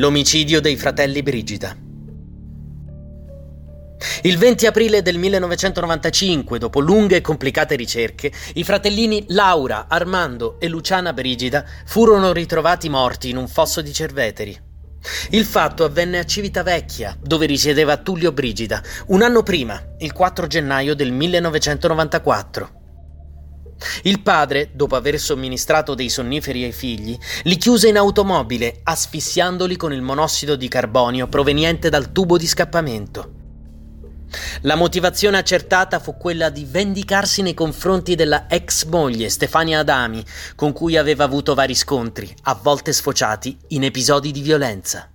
L'omicidio dei fratelli Brigida. Il 20 aprile del 1995, dopo lunghe e complicate ricerche, i fratellini Laura, Armando e Luciana Brigida furono ritrovati morti in un fosso di Cerveteri. Il fatto avvenne a Civitavecchia, dove risiedeva Tullio Brigida, un anno prima, il 4 gennaio del 1994. Il padre, dopo aver somministrato dei sonniferi ai figli, li chiuse in automobile, asfissiandoli con il monossido di carbonio proveniente dal tubo di scappamento. La motivazione accertata fu quella di vendicarsi nei confronti della ex moglie Stefania Adami, con cui aveva avuto vari scontri, a volte sfociati in episodi di violenza.